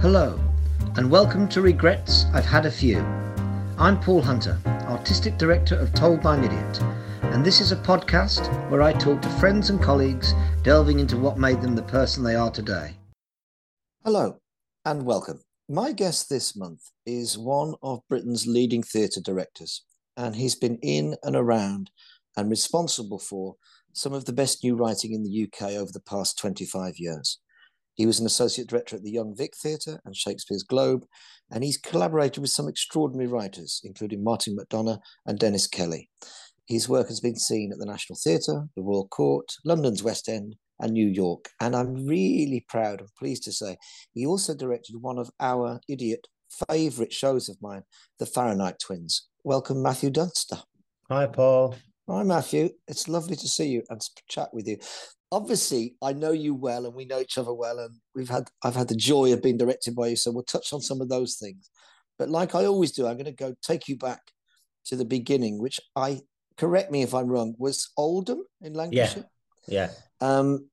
Hello, and welcome to Regrets I've Had a Few. I'm Paul Hunter, Artistic Director of Told by an Idiot, and this is a podcast where I talk to friends and colleagues delving into what made them the person they are today. Hello, and welcome. My guest this month is one of Britain's leading theatre directors, and he's been in and around and responsible for some of the best new writing in the UK over the past 25 years. He was an associate director at the Young Vic Theatre and Shakespeare's Globe, and he's collaborated with some extraordinary writers, including Martin McDonagh and Dennis Kelly. His work has been seen at the National Theatre, the Royal Court, London's West End, and New York. And I'm really proud and pleased to say he also directed one of our idiot favourite shows of mine, The Fahrenheit Twins. Welcome, Matthew Dunster. Hi, Paul. Hi, Matthew. It's lovely to see you and chat with you obviously I know you well and we know each other well and we've had I've had the joy of being directed by you so we'll touch on some of those things. But like I always do I'm going to go take you back to the beginning which I correct me if I'm wrong was Oldham in Lancashire? Yeah. Yeah um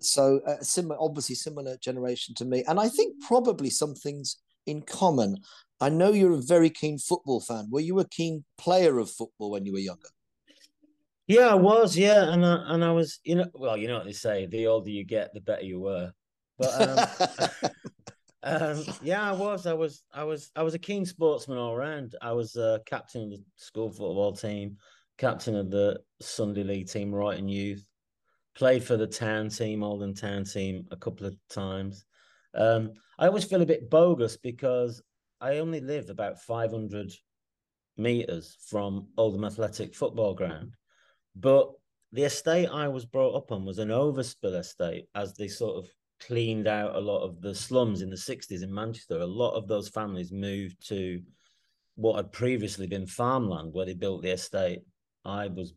so uh, similar obviously similar generation to me. And I think probably some things in common. I know you're a very keen football fan. Were you a keen player of football when you were younger yeah, I was. Yeah, and I, and I was. You know, well, you know what they say: the older you get, the better you were. But um, um, yeah, I was. I was. I was. I was a keen sportsman all around. I was uh, captain of the school football team, captain of the Sunday league team, right in youth. Played for the town team, Oldham town team, a couple of times. Um, I always feel a bit bogus because I only live about 500 meters from Oldham Athletic Football Ground. But the estate I was brought up on was an overspill estate as they sort of cleaned out a lot of the slums in the 60s in Manchester. A lot of those families moved to what had previously been farmland where they built the estate I was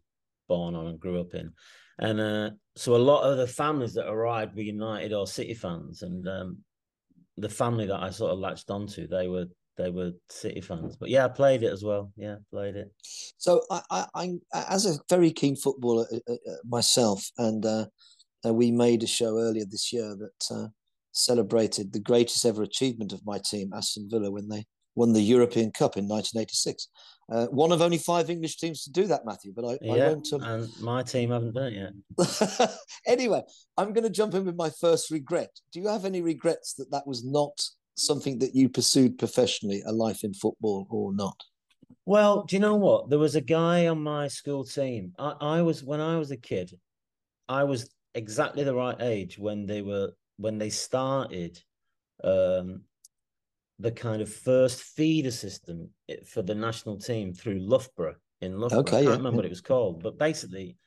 born on and grew up in. And uh, so a lot of the families that arrived were United or City fans. And um, the family that I sort of latched onto, they were they were City fans. But yeah, I played it as well. Yeah, played it. So I, I, I as a very keen footballer uh, uh, uh myself, and uh, uh, we made a show earlier this year that uh, celebrated the greatest ever achievement of my team, Aston Villa, when they won the European Cup in 1986. Uh, one of only five English teams to do that, Matthew. But I, yeah, I won't. Um... And my team haven't done it yet. anyway, I'm going to jump in with my first regret. Do you have any regrets that that was not something that you pursued professionally, a life in football or not? Well, do you know what? There was a guy on my school team. I, I was when I was a kid, I was exactly the right age when they were when they started um, the kind of first feeder system for the national team through Loughborough in Loughborough. Okay, I can't yeah, remember what it was called, but basically,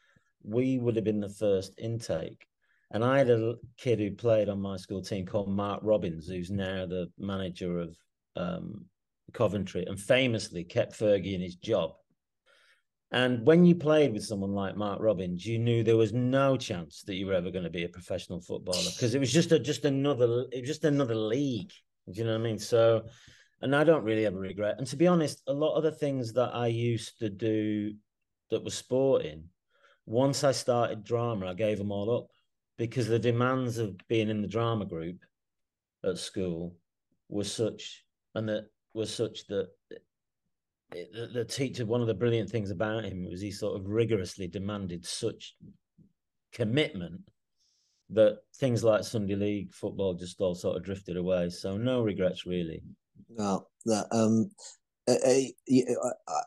we would have been the first intake. And I had a kid who played on my school team called Mark Robins, who's now the manager of um, Coventry and famously kept Fergie in his job. And when you played with someone like Mark Robins, you knew there was no chance that you were ever going to be a professional footballer because it was just a just another it was just another league. Do you know what I mean? So, and I don't really ever regret. And to be honest, a lot of the things that I used to do that was sporting, once I started drama, I gave them all up because the demands of being in the drama group at school were such, and that was such that the, teacher. One of the brilliant things about him was he sort of rigorously demanded such commitment that things like Sunday League football just all sort of drifted away. So no regrets really. No, that um, I,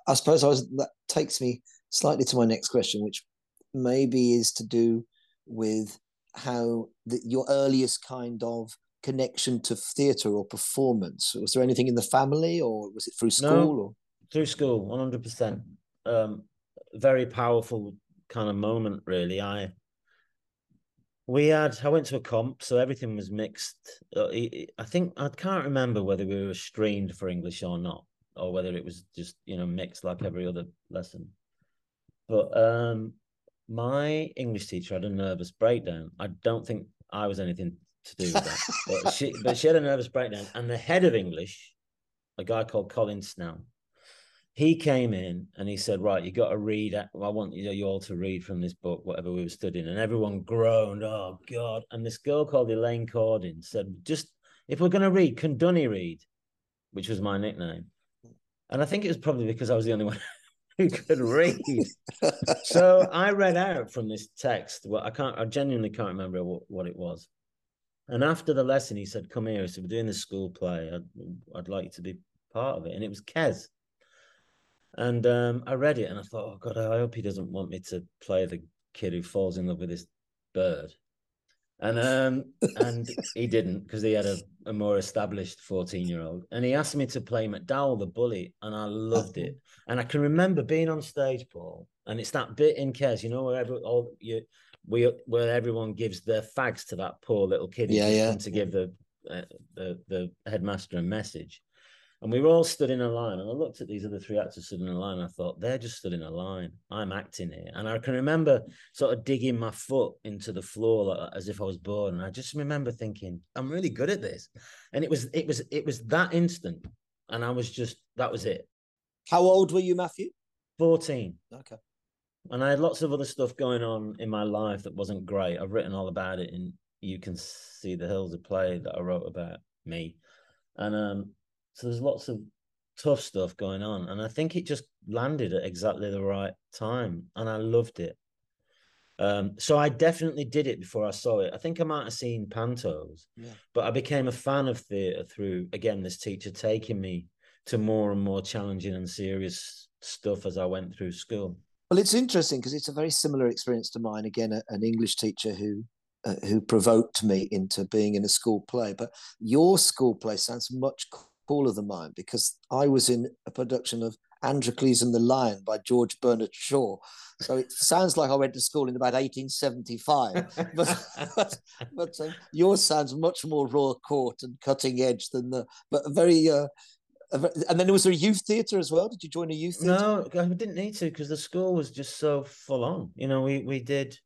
I suppose I was that takes me slightly to my next question, which maybe is to do with how the, your earliest kind of connection to theatre or performance? Was there anything in the family, or was it through school? No, or through school, one hundred percent. Um, very powerful kind of moment, really. I we had I went to a comp, so everything was mixed. Uh, I think I can't remember whether we were streamed for English or not, or whether it was just you know mixed like every other lesson. But um, my English teacher had a nervous breakdown. I don't think I was anything to do with that, but she but she had a nervous breakdown. And the head of English, a guy called Colin Snell, he came in and he said, "Right, you got to read. I want you, you all to read from this book, whatever we were studying." And everyone groaned, "Oh God!" And this girl called Elaine Cordin said, "Just if we're going to read, can Dunny read? Which was my nickname. And I think it was probably because I was the only one who could read. so I read out from this text. Well, I can't, I genuinely can't remember what, what it was. And after the lesson, he said, Come here. So we're doing this school play. I'd, I'd like you to be part of it. And it was Kes. And um, I read it and I thought, oh God, I hope he doesn't want me to play the kid who falls in love with this bird. And um, and he didn't because he had a, a more established 14 year old. And he asked me to play McDowell the bully, and I loved it. And I can remember being on stage, Paul, and it's that bit in Kes, you know, where every, all you we where everyone gives their fags to that poor little kid yeah, yeah. to give the, uh, the the headmaster a message. And we were all stood in a line. And I looked at these other three actors stood in a line. And I thought, they're just stood in a line. I'm acting here. And I can remember sort of digging my foot into the floor like, as if I was bored. And I just remember thinking, I'm really good at this. And it was, it was, it was that instant. And I was just, that was it. How old were you, Matthew? 14. Okay. And I had lots of other stuff going on in my life that wasn't great. I've written all about it in You Can See the Hills of Play that I wrote about me. And um, so there's lots of tough stuff going on. And I think it just landed at exactly the right time. And I loved it. Um, so I definitely did it before I saw it. I think I might have seen Pantos, yeah. but I became a fan of theatre through again this teacher taking me to more and more challenging and serious stuff as I went through school. Well, it's interesting because it's a very similar experience to mine. Again, a, an English teacher who uh, who provoked me into being in a school play. But your school play sounds much cooler than mine because I was in a production of Androcles and the Lion by George Bernard Shaw. So it sounds like I went to school in about 1875. but but, but um, yours sounds much more Royal Court and cutting edge than the, but very. Uh, and then there was a youth theatre as well. Did you join a youth theatre? No, I didn't need to because the school was just so full on. You know, we we did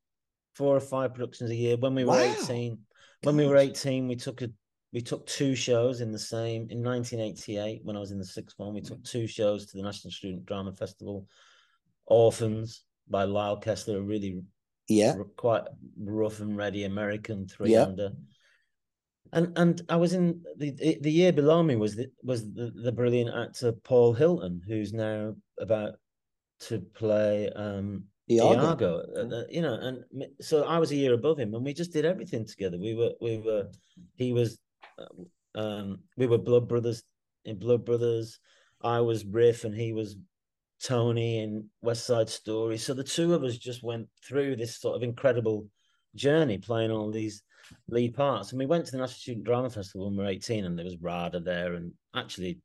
four or five productions a year. When we were wow. 18, when we were 18, we took a we took two shows in the same in 1988 when I was in the sixth one. We took two shows to the National Student Drama Festival, Orphans by Lyle Kessler, a really yeah r- quite rough and ready American three yeah. under. And and I was in the the year below me was the, was the, the brilliant actor Paul Hilton, who's now about to play um Iago, Iago uh, you know, and so I was a year above him, and we just did everything together. We were, we were, he was um, we were blood brothers in Blood Brothers. I was Riff and he was Tony in West Side Story. So the two of us just went through this sort of incredible journey playing all these lead parts. And we went to the National Student Drama Festival when we were 18 and there was Rada there. And actually,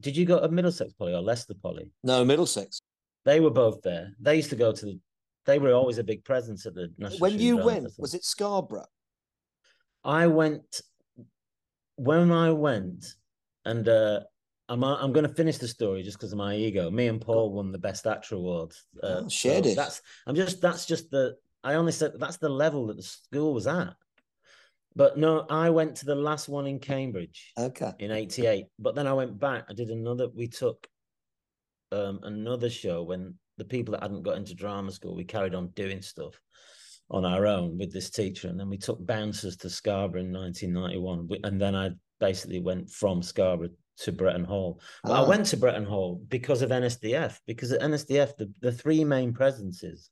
did you go to Middlesex Poly or Leicester Poly? No, Middlesex. They were both there. They used to go to the, they were always a big presence at the National When Student you Drama went, Festival. was it Scarborough? I went when I went, and uh, I'm I'm going to finish the story just because of my ego. Me and Paul won the best actor award. Uh, oh, shared so it. That's I'm just that's just the I only said that's the level that the school was at. But no, I went to the last one in Cambridge. Okay. In '88, but then I went back. I did another. We took um, another show when the people that hadn't got into drama school. We carried on doing stuff on our own with this teacher. And then we took bouncers to Scarborough in 1991. And then I basically went from Scarborough to Bretton Hall. I ah. went to Bretton Hall because of NSDF, because at NSDF, the, the three main presences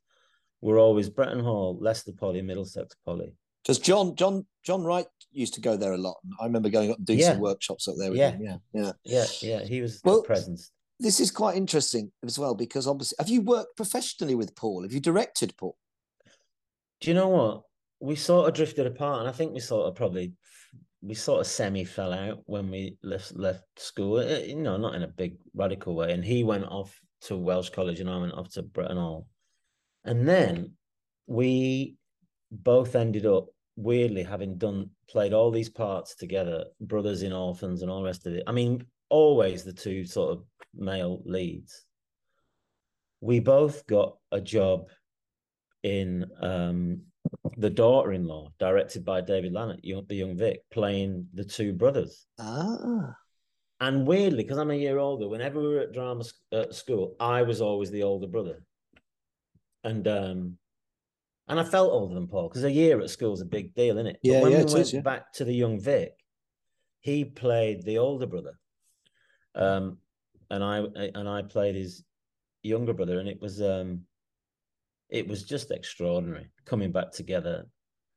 were always Bretton Hall, Leicester Poly, Middlesex Poly. Because John, John, John Wright used to go there a lot. I remember going up and doing yeah. some workshops up there. yeah. Him. yeah, yeah, yeah, yeah. He was well, presence. This is quite interesting as well because obviously, have you worked professionally with Paul? Have you directed Paul? Do you know what? We sort of drifted apart, and I think we sort of probably we sort of semi fell out when we left left school. Uh, you know, not in a big radical way. And he went off to Welsh College, and I went off to Bretton Hall. And then we both ended up weirdly having done played all these parts together, brothers in orphans and all the rest of it. I mean, always the two sort of male leads. We both got a job in um, The Daughter-in-Law, directed by David Lan at, the young Vic, playing the two brothers. Ah. And weirdly, because I'm a year older, whenever we were at drama at school, I was always the older brother. And um, and I felt older than Paul because a year at school is a big deal, isn't it? Yeah, but when yeah, we went is, yeah. back to the young Vic, he played the older brother, um, and I and I played his younger brother, and it was um, it was just extraordinary coming back together.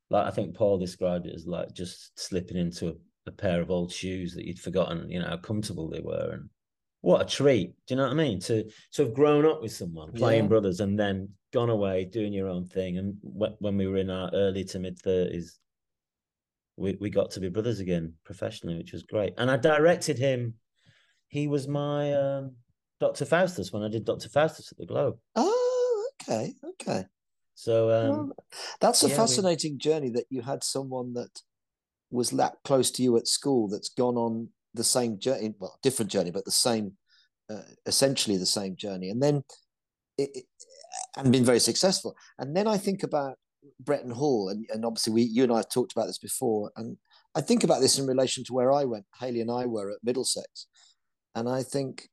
Like I think Paul described it as like just slipping into a, a pair of old shoes that you'd forgotten, you know, how comfortable they were, and what a treat. Do you know what I mean? To to have grown up with someone playing yeah. brothers and then gone away doing your own thing. And when we were in our early to mid thirties, we we got to be brothers again professionally, which was great. And I directed him. He was my um, Dr. Faustus when I did Dr. Faustus at the Globe. Oh, okay, okay. So um, well, that's a yeah, fascinating we... journey that you had someone that was that close to you at school that's gone on the same journey, well, different journey, but the same, uh, essentially the same journey, and then it, it, and been very successful. And then I think about Bretton Hall, and, and obviously we, you and I have talked about this before, and I think about this in relation to where I went. Hayley and I were at Middlesex, and I think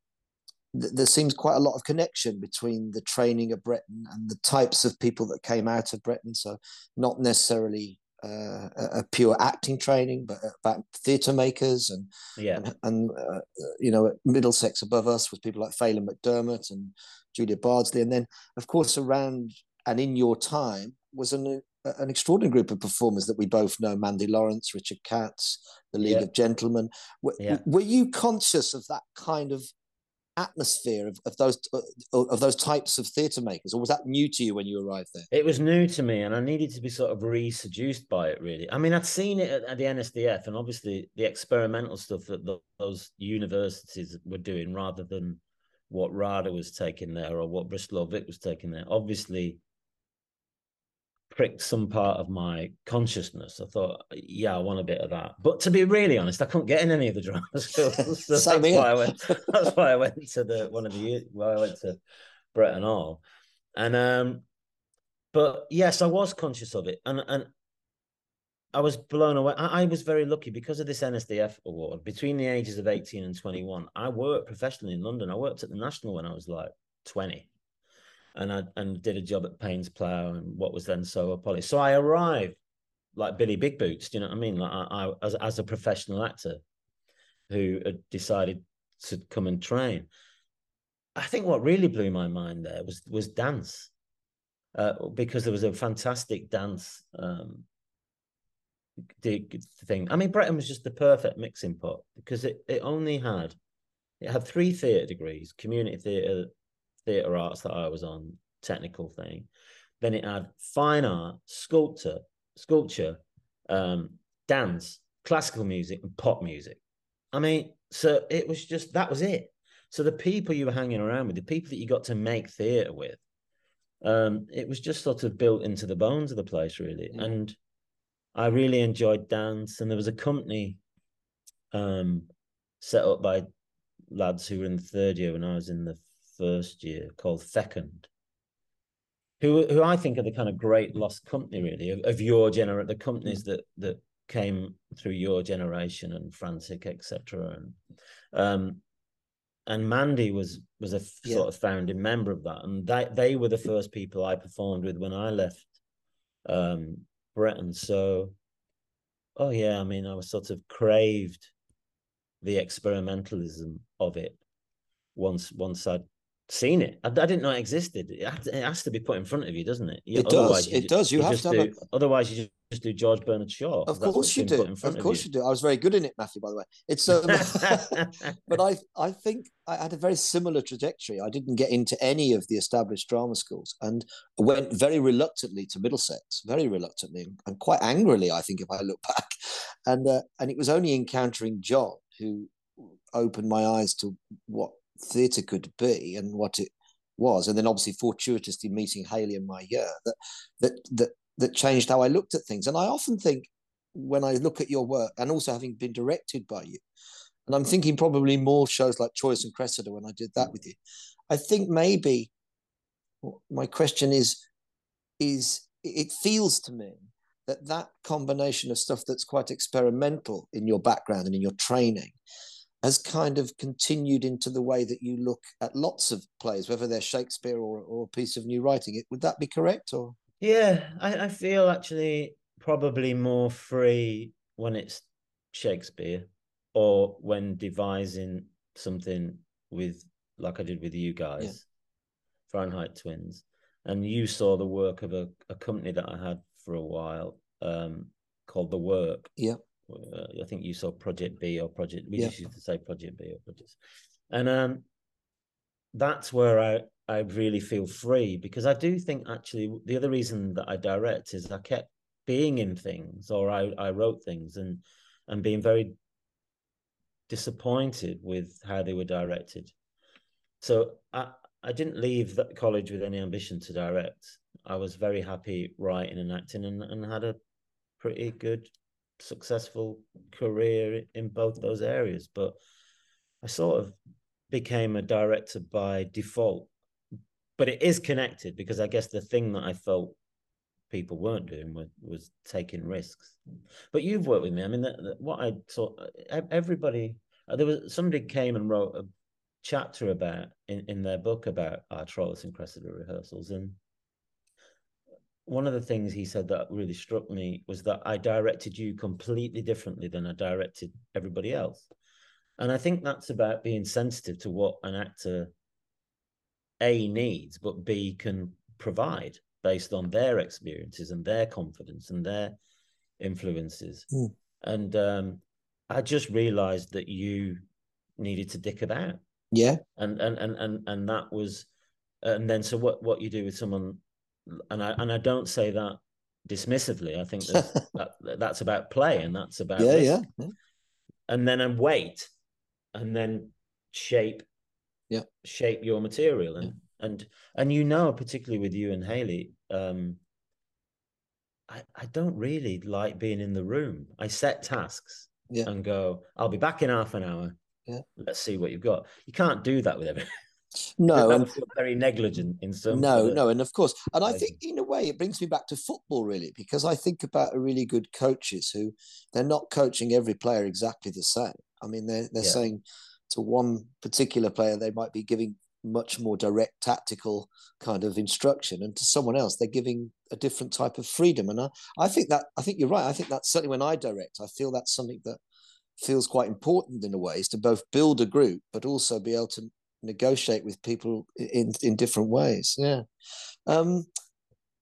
th- there seems quite a lot of connection between the training of Bretton and the types of people that came out of Bretton. So not necessarily uh, a pure acting training, but about theatre makers and yeah, and, and uh, you know, Middlesex above us was people like Phelim McDermott and Julia Bardsley, and then of course around and in your time was an an extraordinary group of performers that we both know: Mandy Lawrence, Richard Katz, the League yeah. of Gentlemen. Yeah. were you conscious of that kind of atmosphere of, of those uh, of those types of theatre makers, or was that new to you when you arrived there? It was new to me, and I needed to be sort of re-seduced by it. Really, I mean, I'd seen it at, at the NSDF, and obviously the experimental stuff that the, those universities were doing, rather than what RADA was taking there or what Bristol or Vic was taking there. Obviously, pricked some part of my consciousness. I thought, yeah, I want a bit of that. But to be really honest, I couldn't get in any of the drama schools. So that's why I went. That's why I went to the one of the. Well, I went to Bretton Hall, and um, but yes, I was conscious of it, and and I was blown away. I, I was very lucky because of this NSDF award. Between the ages of eighteen and twenty one, I worked professionally in London. I worked at the National when I was like twenty and I and did a job at Paines Plough and what was then Soho Poly. So I arrived like Billy Big Boots. Do you know what I mean? Like I, I as as a professional actor who had decided to come and train. I think what really blew my mind there was was dance, uh, because there was a fantastic dance um, thing. I mean, Bretton was just the perfect mixing pot because it it only had it had three theatre degrees: community theatre, theatre arts that I was on, technical thing. Then it had fine art, sculpture, sculpture, um, dance, classical music, and pop music. I mean, so it was just that was it. So the people you were hanging around with, the people that you got to make theatre with, um, it was just sort of built into the bones of the place, really. Mm. And I really enjoyed dance. And there was a company um, set up by lads who were in the third year when I was in the first year called Fecund, who who I think are the kind of great lost company really of, of your generation, the companies that that came through your generation and Frantic, etc. And um, and Mandy was was a yeah. sort of founding member of that, and they they were the first people I performed with when I left um, Bretton. So, oh yeah, I mean, I was sort of craved the experimentalism of it once once I'd seen it. I, I, didn't know it existed. It has, to, it has, to, be put in front of you, doesn't it? You, it does. It you, does. You, you have to. Do, a... Otherwise, you just, just do George Bernard Shaw. Of course you do. Of course you. do. I was very good in it, Matthew. By the way, it's um, but I I think I had a very similar trajectory. I didn't get into any of the established drama schools and went very reluctantly to Middlesex, very reluctantly and quite angrily. I think if I look back, and uh, and it was only encountering John who opened my eyes to what theatre could be and what it was, and then obviously fortuitously meeting Hayley in my year that that that that changed how I looked at things. And I often think when I look at your work, and also having been directed by you, and I'm thinking probably more shows like Troilus and Cressida when I did that with you. I think maybe my question is is it feels to me that that combination of stuff that's quite experimental in your background and in your training has kind of continued into the way that you look at lots of plays, whether they're Shakespeare or, or a piece of new writing. It, Would that be correct? Or yeah, I, I feel actually probably more free when it's Shakespeare. or when devising something with like I did with you guys, yeah. Fahrenheit Twins, and you saw the work of a, a company that I had for a while um, called The Work. Yeah. Uh, I think you saw Project B or Project. We yeah. just used to say Project B or Project, and um, that's where I I really feel free because I do think actually the other reason that I direct is I kept being in things or I I wrote things and and being very disappointed with how they were directed. So I I didn't leave that college with any ambition to direct. I was very happy writing and acting and, and had a pretty good successful career in both those areas. But I sort of became a director by default. But it is connected because I guess the thing that I felt people weren't doing was, was taking risks. But you've worked with me. I mean, the, what I saw, everybody, uh, there was somebody came and wrote a chapter about in, in their book about our Troilus and Cressida rehearsals. And one of the things he said that really struck me was that I directed you completely differently than I directed everybody else. And I think that's about being sensitive to what an actor A needs, but B can provide based on their experiences and their confidence and their influences. Mm. And um, I just realized that you needed to dick about. Yeah. And and and and and that was and then so what what you do with someone and I and I don't say that dismissively. I think that that's about play and that's about yeah, yeah, yeah, And then and wait and then shape yeah. shape your material. And yeah. and and you know particularly with you and Hayley um I I don't really like being in the room. I set tasks yeah. and go I'll be back in half an hour. Yeah. Let's see what you've got. You can't do that with everything no and very negligent in some no no and of course and i think in a way it brings me back to football really because i think about a really good coaches who they're not coaching every player exactly the same I mean, they're they're yeah. saying to one particular player they might be giving much more direct tactical kind of instruction, and to someone else they're giving a different type of freedom. And I, I think that I think you're right. I think that certainly when I direct, I feel that's something that feels quite important in a way is to both build a group but also be able to negotiate with people in in different ways. Yeah. Um,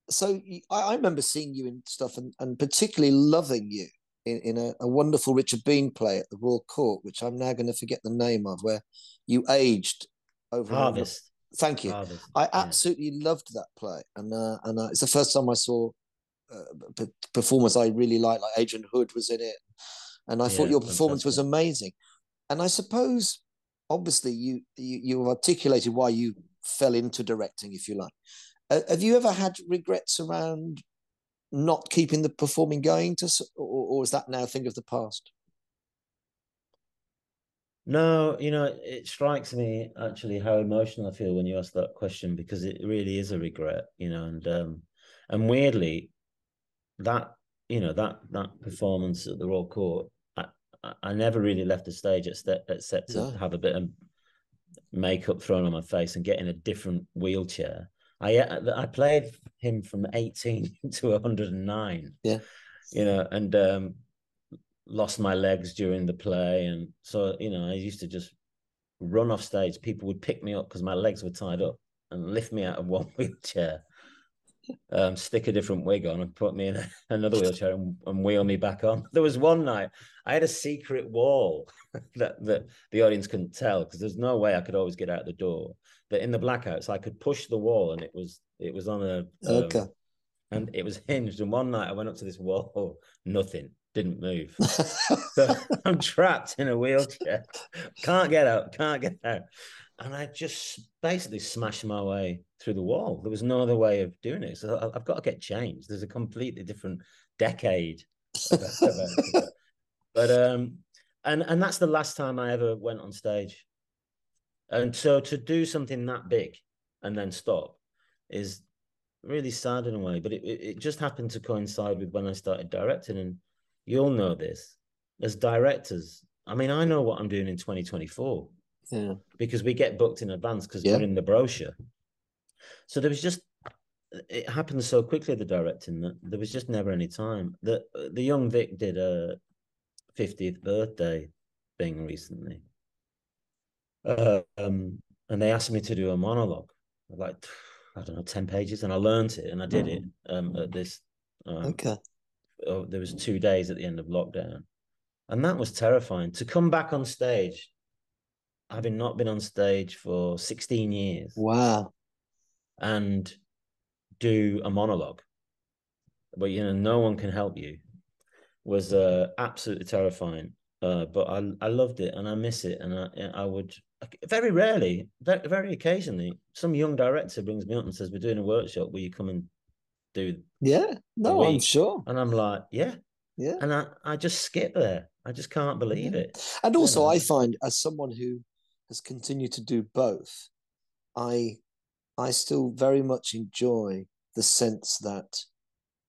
so I, I remember seeing you in stuff and, and particularly loving you in, in a, a, wonderful Richard Bean play at the Royal Court, which I'm now going to forget the name of, where you aged over Harvest. Thank you. Harvest. I absolutely loved that play, and uh, and uh, it's the first time I saw uh, performers I really like. Like Adrian Hood was in it, and I yeah, thought your performance fantastic. was amazing. And I suppose, obviously, you you you articulated why you fell into directing, if you like. Uh, have you ever had regrets around not keeping the performing going to or, or is that now a thing of the past no you know it strikes me actually how emotional i feel when you ask that question because it really is a regret you know and um and weirdly that you know that that performance at the royal court i never really left the stage except except to no. have a bit of makeup thrown on my face and get in a different wheelchair I uh, I played him from 18 to 109. Yeah. You know, and um, lost my legs during the play. And so, you know, I used to just run off stage. People would pick me up because my legs were tied up and lift me out of one wheelchair, um, stick a different wig on and put me in another wheelchair and, and, wheel me back on. There was one night I had a secret wall that, that the audience couldn't tell because there's no way I could always get out the door that in the blackouts I could push the wall and it was it was on a um, okay. and it was hinged. And one night I went up to this wall, nothing, didn't move. so I'm trapped in a wheelchair, can't get out, can't get out. And I just basically smashed my way through the wall. There was no other way of doing it. So I've got to get changed. There's a completely different decade. but um, and and that's the last time I ever went on stage. And so to do something that big and then stop is really sad in a way. But it, it just happened to coincide with when I started directing. And you'll know this as directors. I mean, I know what I'm doing in 2024. Yeah. Because we get booked in advance because yeah. we're in the brochure. So there was just it happened so quickly the directing that there was just never any time. The the young Vic did a 50th birthday thing recently. Uh, um, and they asked me to do a monologue, like I don't know, ten pages, and I learned it and I did it um, at this. Um, okay. Oh, there was two days at the end of lockdown, and that was terrifying to come back on stage. Having not been on stage for sixteen years. Wow. And do a monologue, but you know no one can help you, was uh, absolutely terrifying. Uh, but I I loved it and I miss it, and I I would very rarely, very, very occasionally, some young director brings me up and says, "We're doing a workshop. Will you come and do?" Yeah, no, I'm sure. And I'm like, "Yeah, yeah." And I, I just skip there. I just can't believe yeah. it. And also, I find as someone who has continued to do both, I, I still very much enjoy the sense that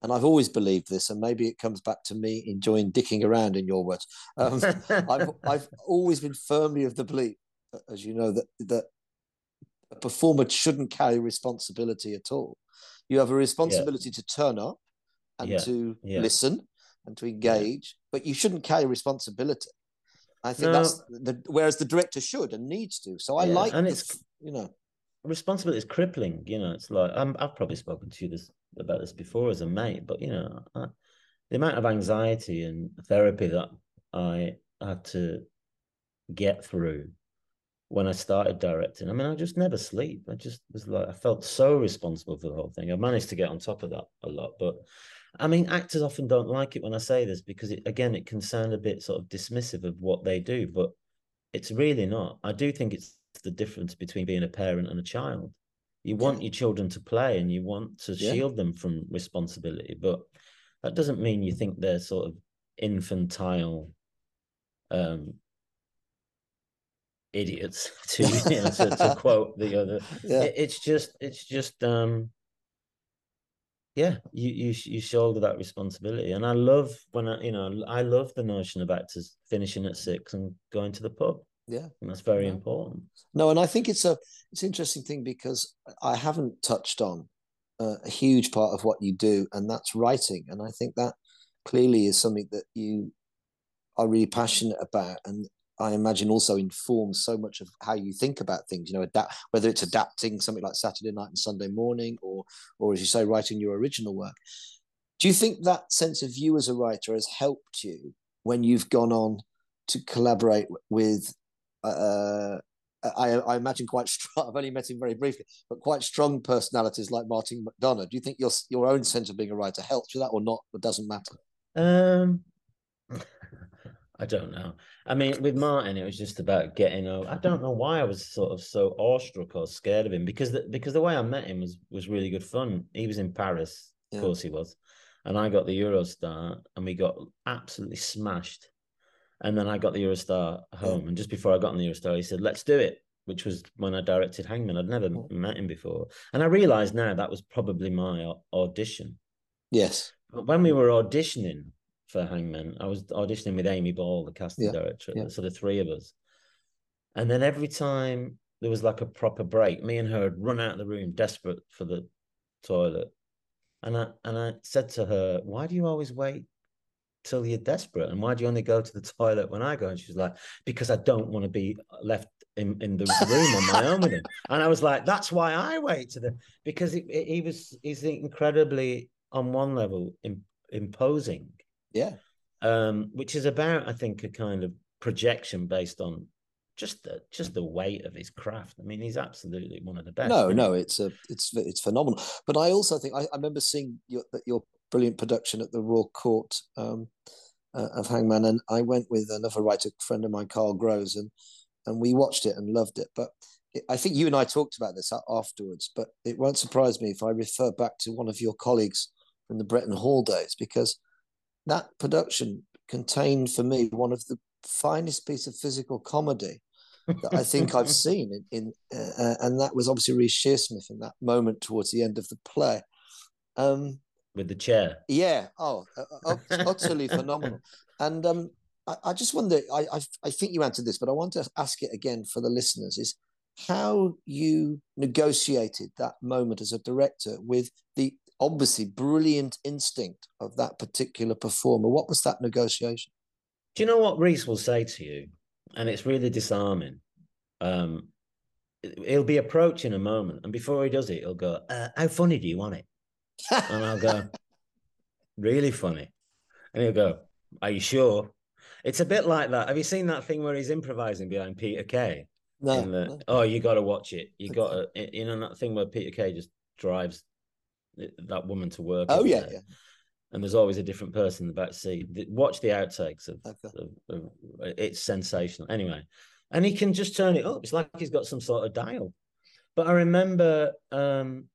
and I've always believed this, and maybe it comes back to me enjoying dicking around in your words. Um, I've I've always been firmly of the belief, as you know, that that a performer shouldn't carry responsibility at all. You have a responsibility yeah. to turn up and yeah. to yeah. listen and to engage, but you shouldn't carry responsibility. I think no. that's the whereas the director should and needs to. So I like, and it's you know, responsibility is crippling. You know, it's like i have probably spoken to you this about this before as a mate, but you know, I, the amount of anxiety and therapy that I had to get through when I started directing. I mean, I just never sleep. I just was like, I felt so responsible for the whole thing. I managed to get on top of that a lot, but I mean, actors often don't like it when I say this because, it, again, it can sound a bit sort of dismissive of what they do, but it's really not. I do think it's the difference between being a parent and a child. You want your children to play and you want to yeah. shield them from responsibility, but that doesn't mean you think they're sort of infantile um, idiots to, you know, to, to quote the other. Yeah. It, it's just it's just um yeah, you you you shoulder that responsibility, and I love when I you know I love the notion of actors finishing at six and going to the pub. Yeah, and that's very yeah. important. No, and I think it's a it's an interesting thing because I haven't touched on uh, a huge part of what you do, and that's writing. And I think that clearly is something that you are really passionate about, and I imagine also informs so much of how you think about things. You know, adapt whether it's adapting something like Saturday night and Sunday morning, or or as you say, writing your original work. Do you think that sense of you as a writer has helped you when you've gone on to collaborate with uh, I, I, imagine quite strong. I've only met him very briefly, but quite strong personalities like Martin McDonagh. Do you think your your own sense of being a writer helps with that, or not? It doesn't matter. Um, I don't know. I mean, with Martin, it was just about getting over. I don't know why I was sort of so awestruck or scared of him because the, because the way I met him was was really good fun. He was in Paris, yeah. of course he was, and I got the Eurostar, and we got absolutely smashed. And then I got the Eurostar home. And just before I got on the Eurostar, he said, let's do it, which was when I directed Hangman. I'd never oh. met him before. And I realized now that was probably my audition. Yes. But when we were auditioning for Hangman. I was auditioning with Amy Ball, the casting yeah. director. Yeah. So the three of us. And then every time there was like a proper break, me and her had run out of the room, desperate for the toilet. And I and I said to her, "Why do you always wait till you're desperate. And why do you only go to the toilet when I go? And she's like, because I don't want to be left in, in the room on my own with him. And I was like, that's why I wait to the because it, he was he's incredibly on one level imposing. Yeah. Um, which is about, I think, a kind of projection based on just the just the weight of his craft. I mean, he's absolutely one of the best. No, no, it's a it's it's phenomenal. But I also think I, I remember seeing your your brilliant production at the Royal Court um, uh, of Hangman, and I went with another writer friend of mine, Carl Groves, and and we watched it and loved it. But it, I think you and I talked about this afterwards. But it won't surprise me if I refer back to one of your colleagues from the Bretton Hall days because that production contained for me one of the finest piece of physical comedy that I think I've seen in, in uh, uh, and that was obviously Reece Shearsmith in that moment towards the end of the play. Um, with the chair. Yeah. Oh, uh, uh utterly phenomenal. And um, I, I, just wonder. I, I, I think you answered this, but I want to ask it again for the listeners: is how you negotiated that moment as a director with the obviously brilliant instinct of that particular performer. What was that negotiation? Do you know what Reece will say to you? and it's really disarming. Um, he'll be approaching a moment, and before he does it, he'll go, uh, "How funny do you want it?" and I'll go, "Really funny," and he'll go, "Are you sure?" It's a bit like that. Have you seen that thing where he's improvising behind Peter Kay? No, The, no. Oh, you got to watch it. You got to, you know, that thing where Peter Kay just drives that woman to work. Oh yeah, there. yeah. And there's always a different person in the back seat. Watch the outtakes of, Okay. of, of it's sensational. Anyway, and he can just turn it up. It's like he's got some sort of dial. But I remember, um,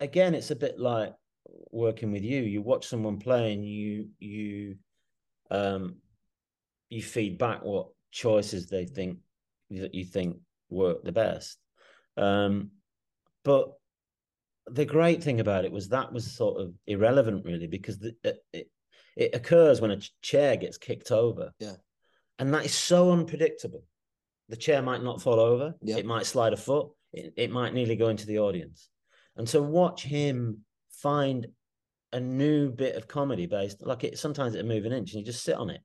again, it's a bit like working with you. You watch someone play, and you you um, you feed back what choices they think that you think work the best. Um, but the great thing about it was that was sort of irrelevant, really, because the, it, it it occurs when a chair gets kicked over. Yeah. and that is so unpredictable. The chair might not fall over. It might slide a foot. It, it might nearly go into the audience. And to watch him find a new bit of comedy based, like it sometimes it move an inch and you just sit on it.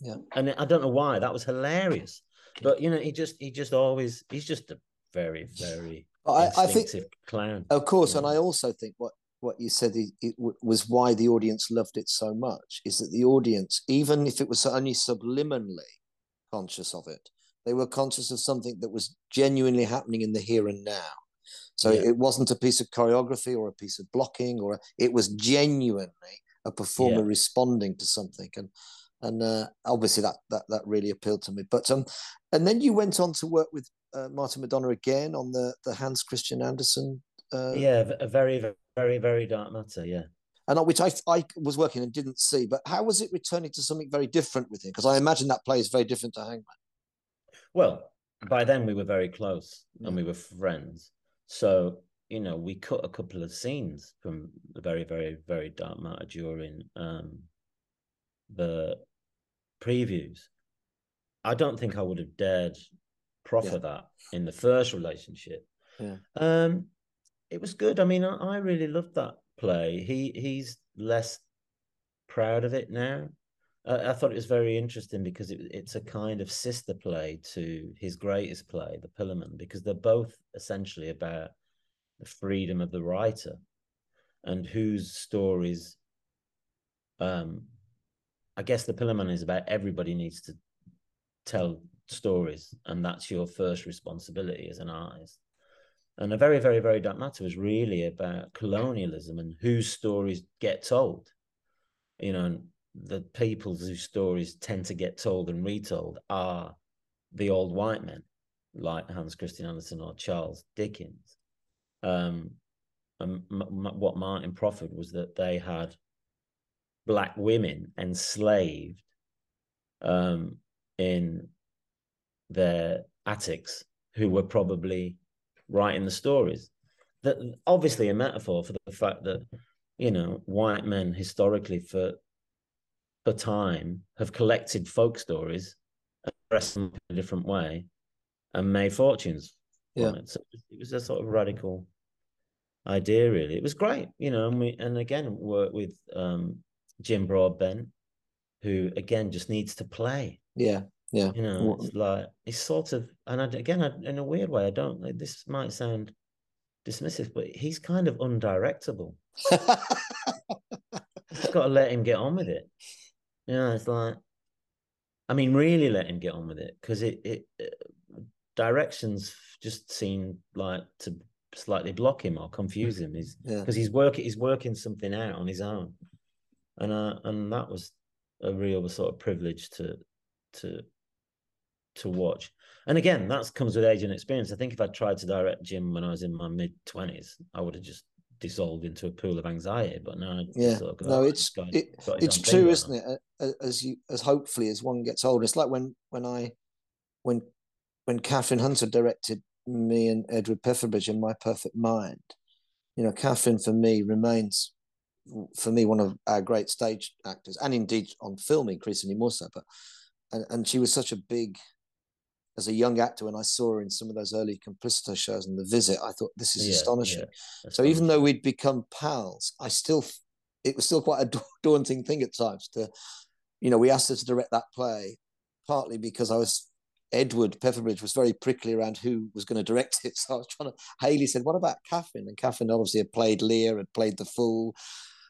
Yeah. And I don't know why that was hilarious, but you know, he just he just always he's just a very very I, I think, clown. of course, and I also think what what you said it, it w- was why the audience loved it so much is that the audience, even if it was only subliminally conscious of it, they were conscious of something that was genuinely happening in the here and now. So Yeah. it wasn't a piece of choreography or a piece of blocking, or a, it was genuinely a performer Yeah. responding to something, and and uh, obviously that that that really appealed to me. But um, and then you went on to work with uh, Martin McDonagh again on the the Hans Christian Andersen uh, yeah, a very very very dark matter. Yeah. and which I I was working and didn't see. But how was it returning to something very different with him? Because I imagine that play is very different to Hangman. Well, by then we were very close Yeah. and we were friends. So, you know, we cut a couple of scenes from the very, very, very dark matter during um the previews. I don't think I would have dared proffer Yeah. that in the first relationship. Yeah. Um it was good. I mean, I, I really loved that play. He he's less proud of it now. I, I thought it was very interesting because it, it's a kind of sister play to his greatest play, The Pillowman, because they're both essentially about the freedom of the writer and whose stories. Um, I guess The Pillowman is about everybody needs to tell stories, and that's your first responsibility as an artist. And a very, very, very dark matter was really about colonialism and whose stories get told. You know, the people whose stories tend to get told and retold are the old white men, like Hans Christian Andersen or Charles Dickens. Um, and what Martin proffered was that they had black women enslaved um, in their attics who were probably writing the stories. That obviously a metaphor for the fact that you know white men historically for for time have collected folk stories, expressed them in a different way, and made fortunes from Yeah. it. So it was a sort of radical idea, really. It was great, you know, and we and again worked with um, Jim Broadbent, who again just needs to play. Yeah, yeah. You know, it's like it's sort of, and I, again, I, in a weird way, I don't. like, This might sound dismissive, but he's kind of undirectable. Just got to let him get on with it. You know, it's like, I mean, really let him get on with it because it, it, uh, directions just seem like to slightly block him or confuse him. He's yeah. because he's working, he's working something out on his own, and uh, and that was a real sort of privilege to to to watch. And again, that comes with age and experience. I think if I tried to direct Jim when I was in my mid twenties, I would have just dissolved into a pool of anxiety. But now, Yeah. sort of No, "Oh, it's guy's it, got it's true, isn't on." it? As you as hopefully as one gets older, it's like when when I when when Kathryn Hunter directed me and Edward Petherbridge in My Perfect Mind. You know, Kathryn for me remains for me one of our great stage actors, and indeed on film increasingly more so. But and, and she was such a big as a young actor when I saw her in some of those early Complicité shows and The Visit, I thought this is Yeah, astonishing. yeah, So even though we'd become pals, I still it was still quite a da- daunting thing at times to, you know, we asked her to direct that play, partly because I was Edward Petherbridge was very prickly around who was going to direct it. So I was trying to. Hayley said, "What about Kathryn?" And Kathryn obviously had played Lear, had played the Fool,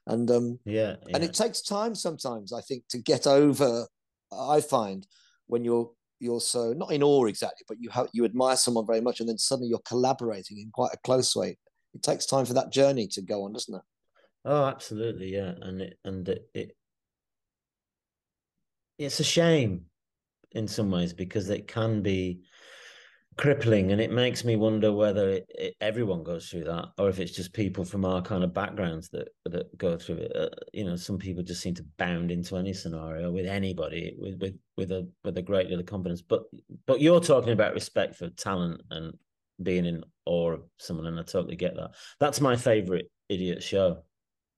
and um, yeah, yeah. and it takes time sometimes. I think to get over. I find when you're you're so not in awe exactly, but you have you admire someone very much, and then suddenly you're collaborating in quite a close way. It takes time for that journey to go on, doesn't it? Oh, absolutely, yeah, and it and it, it it's a shame in some ways because it can be crippling and it makes me wonder whether it, it, everyone goes through that or if it's just people from our kind of backgrounds that that go through it. Uh, you know some people just seem to bound into any scenario with anybody with with with a with a great deal of confidence. But but you're talking about respect for talent and being in awe of someone and I totally get that. That's my favorite idiot show.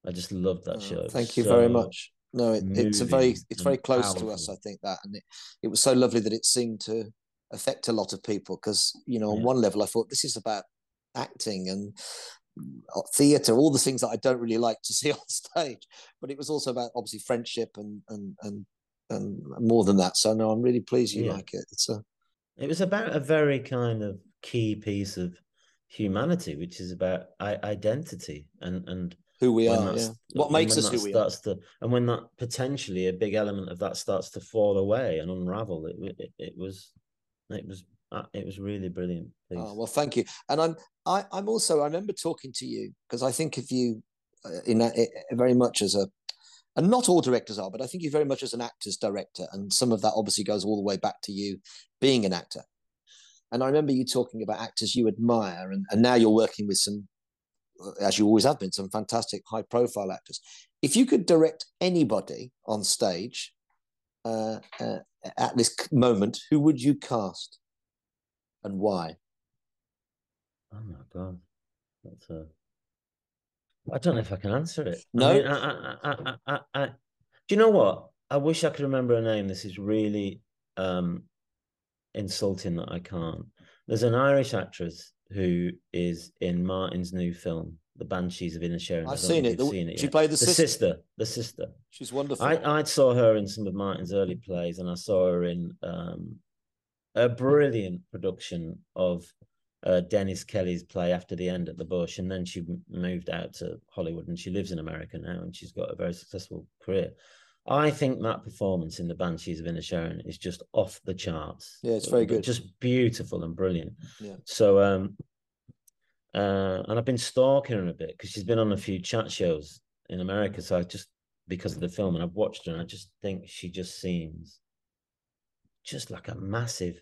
I just love that oh, show. Thank you so very much. No, it, it's a very it's very close powerful. to us. I think that, and it, it was so lovely that it seemed to affect a lot of people because you know, on yeah. one level, I thought this is about acting and uh, theatre, all the things that I don't really like to see on stage. But it was also about obviously friendship and and and and more than that. So no, I'm really pleased you yeah. like it. It's a. It was about a very kind of key piece of humanity, which is about identity and and who we are. Yeah. What makes us who we are. To, and when that potentially a big element of that starts to fall away and unravel, it it, it was it was uh, it was really brilliant. Oh, well, thank you. And I'm I, I'm also I remember talking to you because I think of you uh, in a, very much as a and not all directors are, but I think you very much as an actor's director, and some of that obviously goes all the way back to you being an actor. And I remember you talking about actors you admire, and, and now you're working with some as you always have been, some fantastic high profile actors. If you could direct anybody on stage uh, uh, at this moment, who would you cast and why? Oh my God. That's a. I don't know if I can answer it. No. I mean, I, I, I, do you know what? I wish I could remember a name. This is really um, insulting that I can't. There's an Irish actress who is in Martin's new film, The Banshees of Inisherin. I've seen it. The, seen it. She yet. played the, the sister. sister. The sister. She's wonderful. I, I saw her in some of Martin's early plays, and I saw her in um, a brilliant production of uh, Dennis Kelly's play After the End at the Bush, and then she moved out to Hollywood, and she lives in America now, and she's got a very successful career. I think that performance in the Banshees of Inisherin is just off the charts. Yeah, it's very good. Just beautiful and brilliant. Yeah. So um uh and I've been stalking her a bit because she's been on a few chat shows in America. So I just because of the film and I've watched her and I just think she just seems just like a massive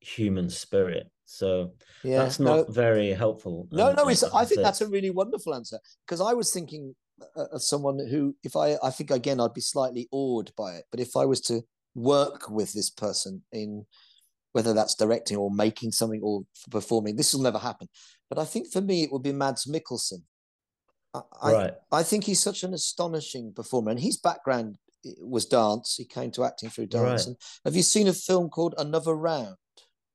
human spirit. So yeah, that's not no, very helpful. No, no, it's I think that's a really wonderful answer because I was thinking of someone who, if I, I think again, I'd be slightly awed by it. But if I was to work with this person in whether that's directing or making something or performing, this will never happen. But I think for me, it would be Mads Mikkelsen. I, right. I, I think he's such an astonishing performer, and his background eh, was dance. He came to acting through dance. Right. And have you seen a film called Another Round?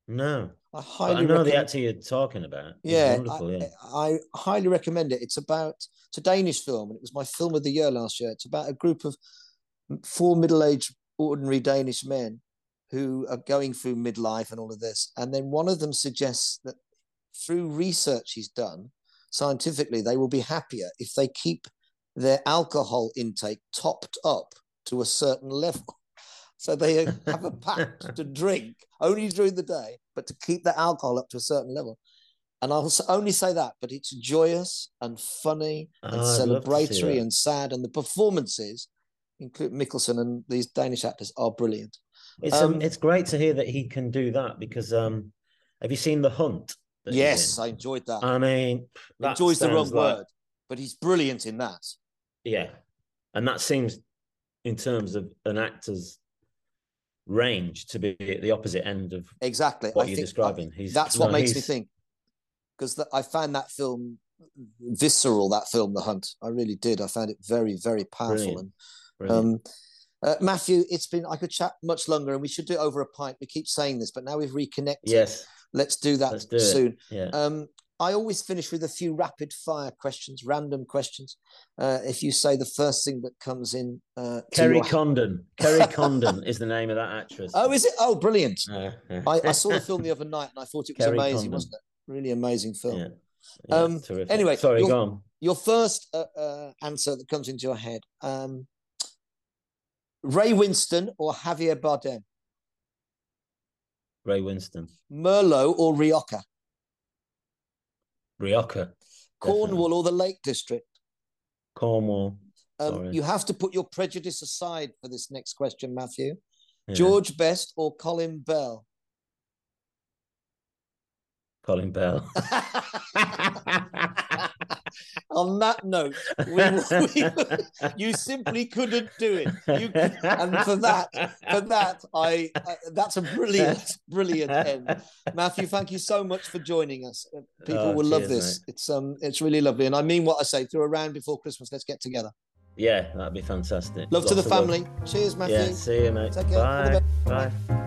No. I highly I know recommend... the actor you're talking about. yeah, I, yeah. I, highly recommend it. It's about it's a Danish film, and it was my film of the year last year. It's about a group of four middle-aged, ordinary Danish men who are going through midlife and all of this, and then one of them suggests that through research he's done scientifically, they will be happier if they keep their alcohol intake topped up to a certain level. So they have a pact to drink only during the day, but to keep the alcohol up to a certain level. And I'll only say that, but it's joyous and funny and oh, celebratory and sad. And the performances, including Mikkelsen and these Danish actors, are brilliant. It's um, um, it's great to hear that he can do that because um, have you seen The Hunt? Yes, I enjoyed that. I mean, enjoys the wrong like... word, but he's brilliant in that. Yeah, and that seems, in terms of an actor's range to be at the opposite end of exactly what I you're describing. He's, that's what no, makes me think because I found that film visceral. That film, The Hunt, I really did. I found it very, very powerful. Brilliant. And Brilliant. Um, uh, Matthew, it's been I could chat much longer, and we should do it over a pint. We keep saying this, but now we've reconnected. Yes, let's do that let's do soon. Yeah. Um, I always finish with a few rapid fire questions, random questions. Uh, if you say the first thing that comes in, uh, Kerry. Condon. Kerry Condon is the name of that actress. Oh, is it? Oh, brilliant! Uh, yeah. I, I, saw the film the other night and I thought it was Kerry amazing, Condon. wasn't it? Really amazing film. Yeah. Yeah, um, anyway, sorry, your, go on. Your first uh, uh, answer that comes into your head: um, Ray Winstone or Javier Bardem? Ray Winstone. Merlot or Rioja? Rioja. Cornwall or the Lake District? Cornwall. Um, you have to put your prejudice aside for this next question, Matthew. Yeah. George Best or Colin Bell? Colin Bell. On that note, we, we, you simply couldn't do it. You, and for that, for that, I uh, that's a brilliant, brilliant end. Matthew, thank you so much for joining us. Uh, people oh, will cheers, love this. Mate. It's um, it's really lovely, and I mean what I say. Through a round before Christmas, let's get together. Yeah, that'd be fantastic. Love Lots to the family. Love. Cheers, Matthew. Yeah, see you, mate. Take care. Bye. Bye. Bye.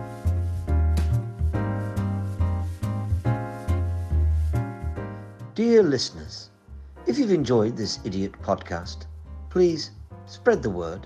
Dear listeners, if you've enjoyed this idiot podcast, please spread the word